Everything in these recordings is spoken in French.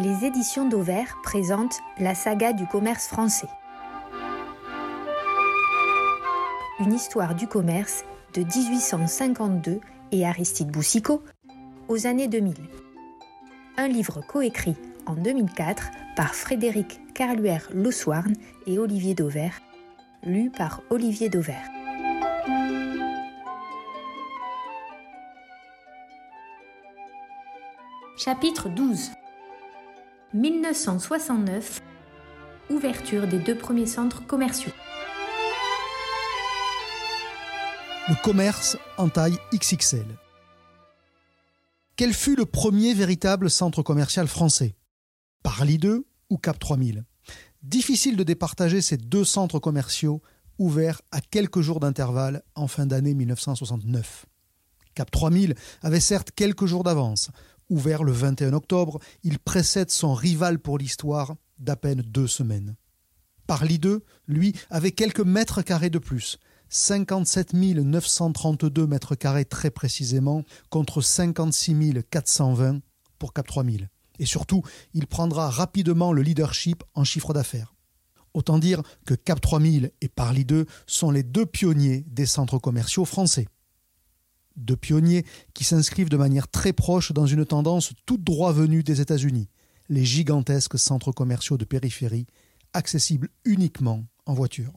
Les éditions d'Auvert présentent la saga du commerce français. Une histoire du commerce de 1852 et Aristide Boussicot aux années 2000. Un livre coécrit en 2004 par Frédéric Carluère Lossouarn et Olivier Dauvert, lu par Olivier Dauvert. Chapitre 12 1969 Ouverture des deux premiers centres commerciaux. Le commerce en taille XXL. Quel fut le premier véritable centre commercial français? Parly 2 ou Cap 3000 Difficile de départager ces deux centres commerciaux ouverts à quelques jours d'intervalle en fin d'année 1969. Cap 3000 avait certes quelques jours d'avance, Ouvert le 21 octobre, il précède son rival pour l'histoire d'à peine deux semaines. Parly 2, lui, avait quelques mètres carrés de plus, 57 932 mètres carrés très précisément, contre 56 420 pour Cap 3000. Et surtout, il prendra rapidement le leadership en chiffre d'affaires. Autant dire que Cap 3000 et Parly 2 sont les deux pionniers des centres commerciaux français de pionniers qui s'inscrivent de manière très proche dans une tendance toute droit venue des États-Unis, les gigantesques centres commerciaux de périphérie, accessibles uniquement en voiture.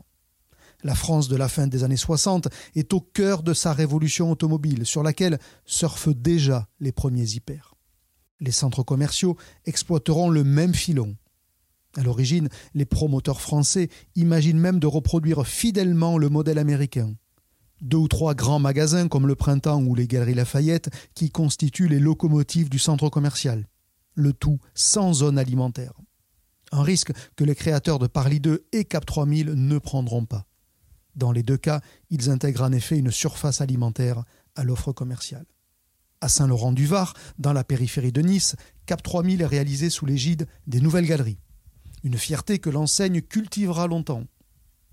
La France de la fin des années 60 est au cœur de sa révolution automobile, sur laquelle surfent déjà les premiers hyper. Les centres commerciaux exploiteront le même filon. À l'origine, les promoteurs français imaginent même de reproduire fidèlement le modèle américain, deux ou trois grands magasins comme le Printemps ou les Galeries Lafayette qui constituent les locomotives du centre commercial. Le tout sans zone alimentaire. Un risque que les créateurs de Parly 2 et Cap 3000 ne prendront pas. Dans les deux cas, ils intègrent en effet une surface alimentaire à l'offre commerciale. À Saint-Laurent-du-Var, dans la périphérie de Nice, Cap 3000 est réalisé sous l'égide des Nouvelles Galeries. Une fierté que l'enseigne cultivera longtemps.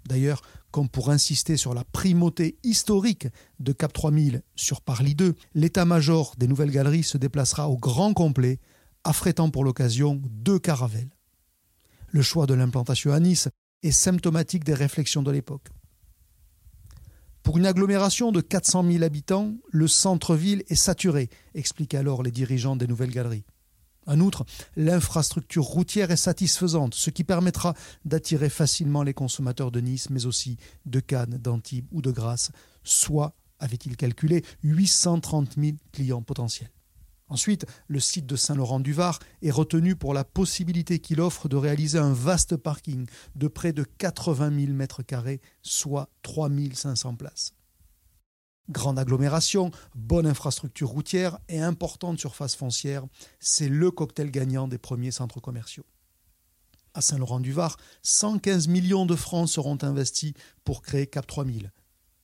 D'ailleurs, comme pour insister sur la primauté historique de Cap 3000 sur Parly 2, l'état-major des nouvelles galeries se déplacera au grand complet, affrétant pour l'occasion deux caravelles. Le choix de l'implantation à Nice est symptomatique des réflexions de l'époque. Pour une agglomération de 400 000 habitants, le centre-ville est saturé, expliquent alors les dirigeants des nouvelles galeries. En outre, l'infrastructure routière est satisfaisante, ce qui permettra d'attirer facilement les consommateurs de Nice, mais aussi de Cannes, d'Antibes ou de Grasse, soit, avait-il calculé, 830 000 clients potentiels. Ensuite, le site de Saint-Laurent-du-Var est retenu pour la possibilité qu'il offre de réaliser un vaste parking de près de 80 000 mètres carrés, soit 3 500 places. Grande agglomération, bonne infrastructure routière et importante surface foncière, c'est le cocktail gagnant des premiers centres commerciaux. À Saint-Laurent-du-Var, 115 millions de francs seront investis pour créer Cap 3000,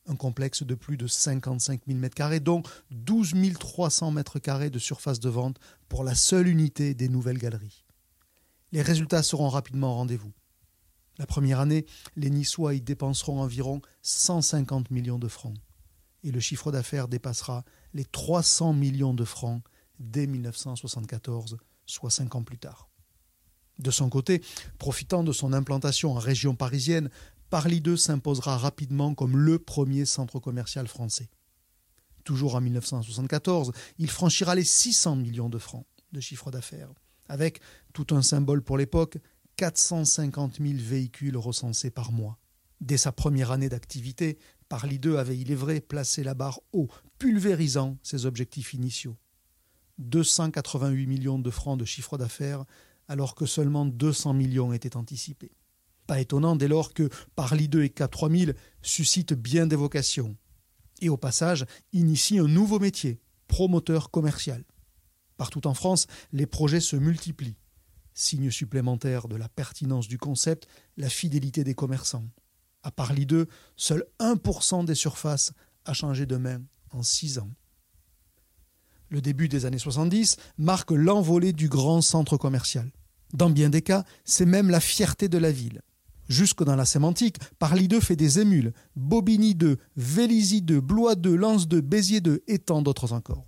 un complexe de plus de 55 000 m2, dont 12 300 m2 de surface de vente pour la seule unité des nouvelles galeries. Les résultats seront rapidement au rendez-vous. La première année, les Niçois y dépenseront environ 150 millions de francs et le chiffre d'affaires dépassera les 300 millions de francs dès 1974, soit cinq ans plus tard. De son côté, profitant de son implantation en région parisienne, Parly 2 s'imposera rapidement comme le premier centre commercial français. Toujours en 1974, il franchira les 600 millions de francs de chiffre d'affaires, avec tout un symbole pour l'époque, 450 000 véhicules recensés par mois. Dès sa première année d'activité, Parly 2 avait, il est vrai, placé la barre haut, pulvérisant ses objectifs initiaux. 288 millions de francs de chiffre d'affaires, alors que seulement 200 millions étaient anticipés. Pas étonnant dès lors que Parly 2 et Cap 3000 suscitent bien des vocations. Et au passage, initient un nouveau métier, promoteur commercial. Partout en France, les projets se multiplient. Signe supplémentaire de la pertinence du concept, la fidélité des commerçants. À Parly 2, seul 1% des surfaces a changé de main en 6 ans. Le début des années 70 marque l'envolée du grand centre commercial. Dans bien des cas, c'est même la fierté de la ville. Jusque dans la sémantique, Parly 2 fait des émules, Bobigny 2, Vélizy 2, Blois 2, Lens 2, Béziers 2 et tant d'autres encore.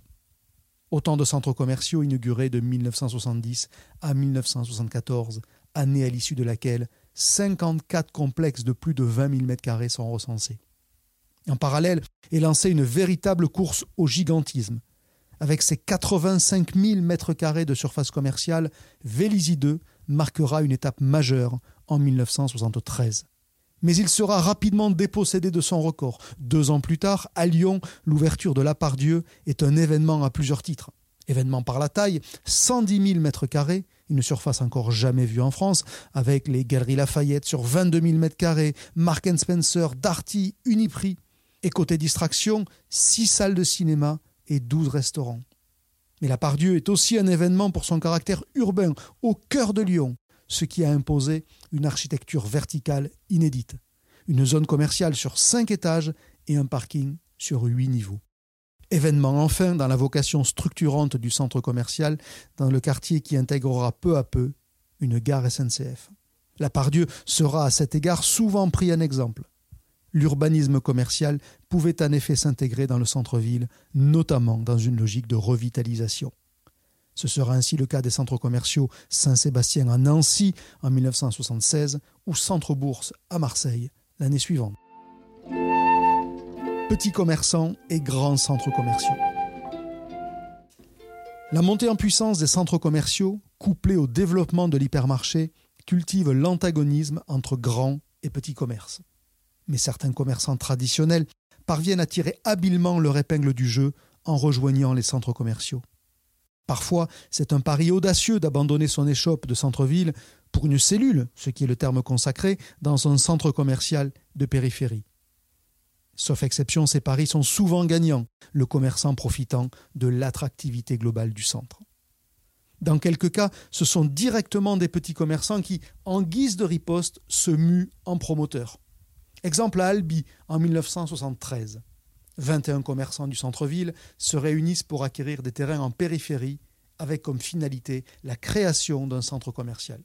Autant de centres commerciaux inaugurés de 1970 à 1974, année à l'issue de laquelle 54 complexes de plus de 20 000 m2 sont recensés. En parallèle est lancée une véritable course au gigantisme. Avec ses 85 000 m2 de surface commerciale, Vélizy 2 marquera une étape majeure en 1973. Mais il sera rapidement dépossédé de son record. Deux ans plus tard, à Lyon, l'ouverture de la Dieu est un événement à plusieurs titres. Événement par la taille, 110 000 m2, une surface encore jamais vue en France, avec les Galeries Lafayette sur 22 000 m2, Mark Spencer, Darty, Uniprix. Et côté distraction, 6 salles de cinéma et 12 restaurants. Mais la Pardieu est aussi un événement pour son caractère urbain, au cœur de Lyon, ce qui a imposé une architecture verticale inédite. Une zone commerciale sur 5 étages et un parking sur 8 niveaux. Événement enfin dans la vocation structurante du centre commercial, dans le quartier qui intégrera peu à peu une gare SNCF. La Pardieu sera à cet égard souvent pris en exemple. L'urbanisme commercial pouvait en effet s'intégrer dans le centre-ville, notamment dans une logique de revitalisation. Ce sera ainsi le cas des centres commerciaux Saint-Sébastien à Nancy en 1976 ou Centre Bourse à Marseille l'année suivante petits commerçants et grands centres commerciaux. La montée en puissance des centres commerciaux, couplée au développement de l'hypermarché, cultive l'antagonisme entre grands et petits commerces. Mais certains commerçants traditionnels parviennent à tirer habilement leur épingle du jeu en rejoignant les centres commerciaux. Parfois, c'est un pari audacieux d'abandonner son échoppe de centre-ville pour une cellule, ce qui est le terme consacré, dans un centre commercial de périphérie. Sauf exception, ces paris sont souvent gagnants, le commerçant profitant de l'attractivité globale du centre. Dans quelques cas, ce sont directement des petits commerçants qui, en guise de riposte, se muent en promoteurs. Exemple à Albi, en 1973. 21 commerçants du centre-ville se réunissent pour acquérir des terrains en périphérie avec comme finalité la création d'un centre commercial.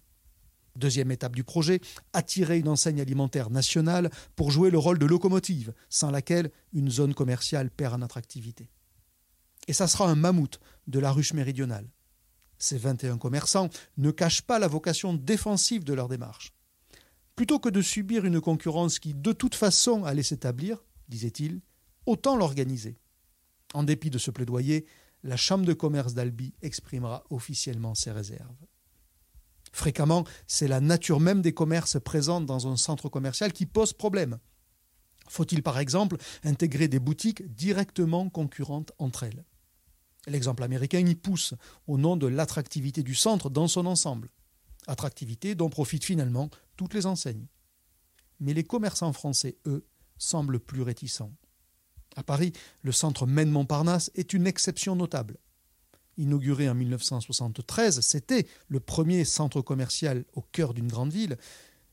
Deuxième étape du projet, attirer une enseigne alimentaire nationale pour jouer le rôle de locomotive, sans laquelle une zone commerciale perd en attractivité. Et ça sera un mammouth de la ruche méridionale. Ces 21 commerçants ne cachent pas la vocation défensive de leur démarche. Plutôt que de subir une concurrence qui de toute façon allait s'établir, disait-il, autant l'organiser. En dépit de ce plaidoyer, la Chambre de commerce d'Albi exprimera officiellement ses réserves. Fréquemment, c'est la nature même des commerces présents dans un centre commercial qui pose problème. Faut-il par exemple intégrer des boutiques directement concurrentes entre elles? L'exemple américain y pousse au nom de l'attractivité du centre dans son ensemble. Attractivité dont profitent finalement toutes les enseignes. Mais les commerçants français, eux, semblent plus réticents. À Paris, le centre Maine-Montparnasse est une exception notable inauguré en 1973, c'était le premier centre commercial au cœur d'une grande ville.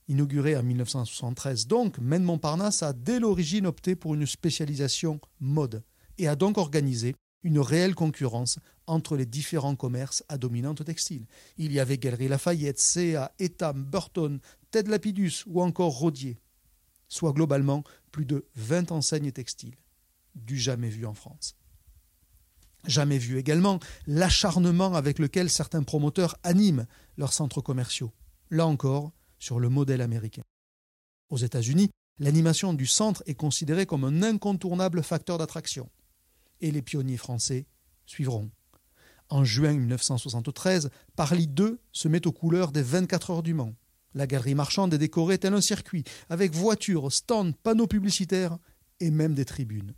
Inauguré en 1973 donc, Maine Montparnasse a dès l'origine opté pour une spécialisation mode et a donc organisé une réelle concurrence entre les différents commerces à dominante textile. Il y avait Galerie Lafayette, CA, Etam, Burton, Ted Lapidus ou encore Rodier, soit globalement plus de 20 enseignes textiles, du jamais vu en France. Jamais vu également l'acharnement avec lequel certains promoteurs animent leurs centres commerciaux, là encore sur le modèle américain. Aux États-Unis, l'animation du centre est considérée comme un incontournable facteur d'attraction, et les pionniers français suivront. En juin 1973, Parly 2 se met aux couleurs des 24 heures du Mans. La galerie marchande est décorée tel un circuit, avec voitures, stands, panneaux publicitaires et même des tribunes.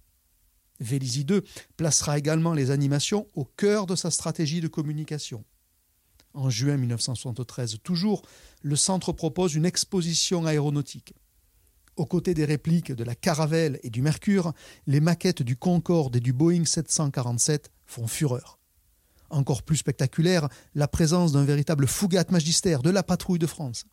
Vélizy 2 placera également les animations au cœur de sa stratégie de communication. En juin 1973 toujours, le centre propose une exposition aéronautique. Aux côtés des répliques de la Caravelle et du Mercure, les maquettes du Concorde et du Boeing 747 font fureur. Encore plus spectaculaire, la présence d'un véritable Fougat magistère de la patrouille de France.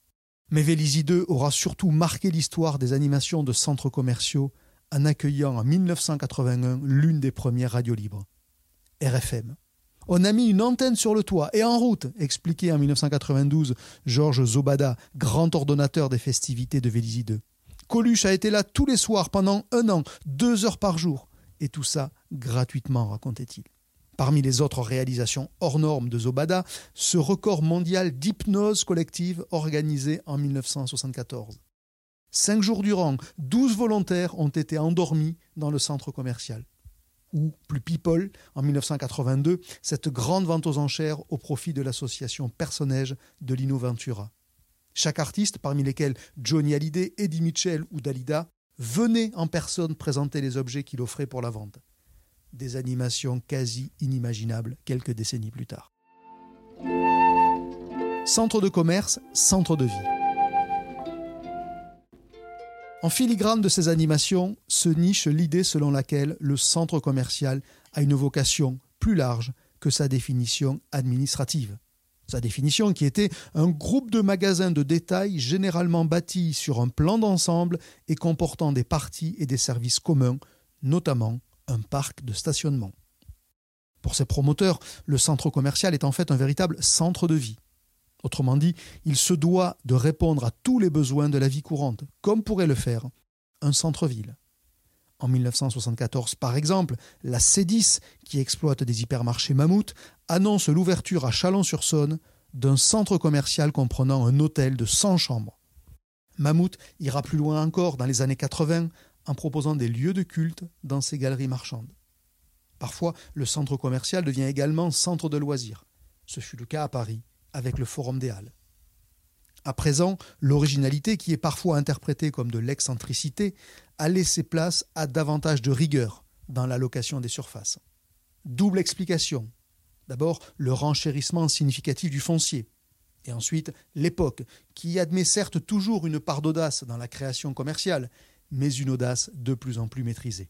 Mais Vélizy 2 aura surtout marqué l'histoire des animations de centres commerciaux en accueillant en 1981 l'une des premières radios libres, RFM. On a mis une antenne sur le toit et en route, expliquait en 1992 Georges Zobada, grand ordonnateur des festivités de Vélizy 2. Coluche a été là tous les soirs pendant un an, deux heures par jour, et tout ça gratuitement, racontait-il. Parmi les autres réalisations hors normes de Zobada, ce record mondial d'hypnose collective organisé en 1974. Cinq jours durant, douze volontaires ont été endormis dans le centre commercial. Ou, plus people, en 1982, cette grande vente aux enchères au profit de l'association Personnage de Lino Ventura. Chaque artiste, parmi lesquels Johnny Hallyday, Eddie Mitchell ou Dalida, venait en personne présenter les objets qu'il offrait pour la vente des animations quasi inimaginables quelques décennies plus tard. Centre de commerce, centre de vie. En filigrane de ces animations se niche l'idée selon laquelle le centre commercial a une vocation plus large que sa définition administrative. Sa définition qui était un groupe de magasins de détail généralement bâtis sur un plan d'ensemble et comportant des parties et des services communs, notamment un parc de stationnement. Pour ces promoteurs, le centre commercial est en fait un véritable centre de vie. Autrement dit, il se doit de répondre à tous les besoins de la vie courante, comme pourrait le faire un centre-ville. En 1974, par exemple, la C10, qui exploite des hypermarchés mammouth, annonce l'ouverture à Chalon-sur-Saône d'un centre commercial comprenant un hôtel de 100 chambres. Mammouth ira plus loin encore dans les années 80 en proposant des lieux de culte dans ses galeries marchandes. Parfois, le centre commercial devient également centre de loisirs. Ce fut le cas à Paris avec le Forum des Halles. À présent, l'originalité, qui est parfois interprétée comme de l'excentricité, a laissé place à davantage de rigueur dans l'allocation des surfaces. Double explication. D'abord, le renchérissement significatif du foncier. Et ensuite, l'époque, qui admet certes toujours une part d'audace dans la création commerciale, mais une audace de plus en plus maîtrisée.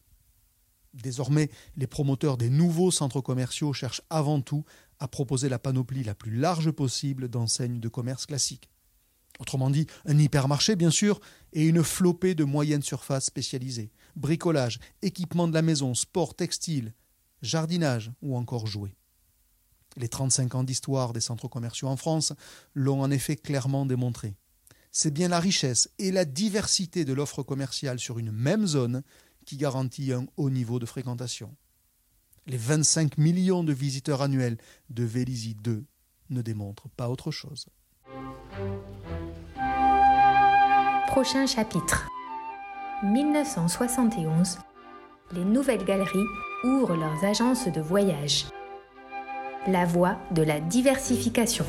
Désormais, les promoteurs des nouveaux centres commerciaux cherchent avant tout à proposer la panoplie la plus large possible d'enseignes de commerce classiques. Autrement dit, un hypermarché, bien sûr, et une flopée de moyennes surfaces spécialisées. Bricolage, équipement de la maison, sport, textile, jardinage ou encore jouets. Les 35 ans d'histoire des centres commerciaux en France l'ont en effet clairement démontré c'est bien la richesse et la diversité de l'offre commerciale sur une même zone qui garantit un haut niveau de fréquentation. Les 25 millions de visiteurs annuels de Vélizy 2 ne démontrent pas autre chose. Prochain chapitre. 1971. Les nouvelles galeries ouvrent leurs agences de voyage. La voie de la diversification.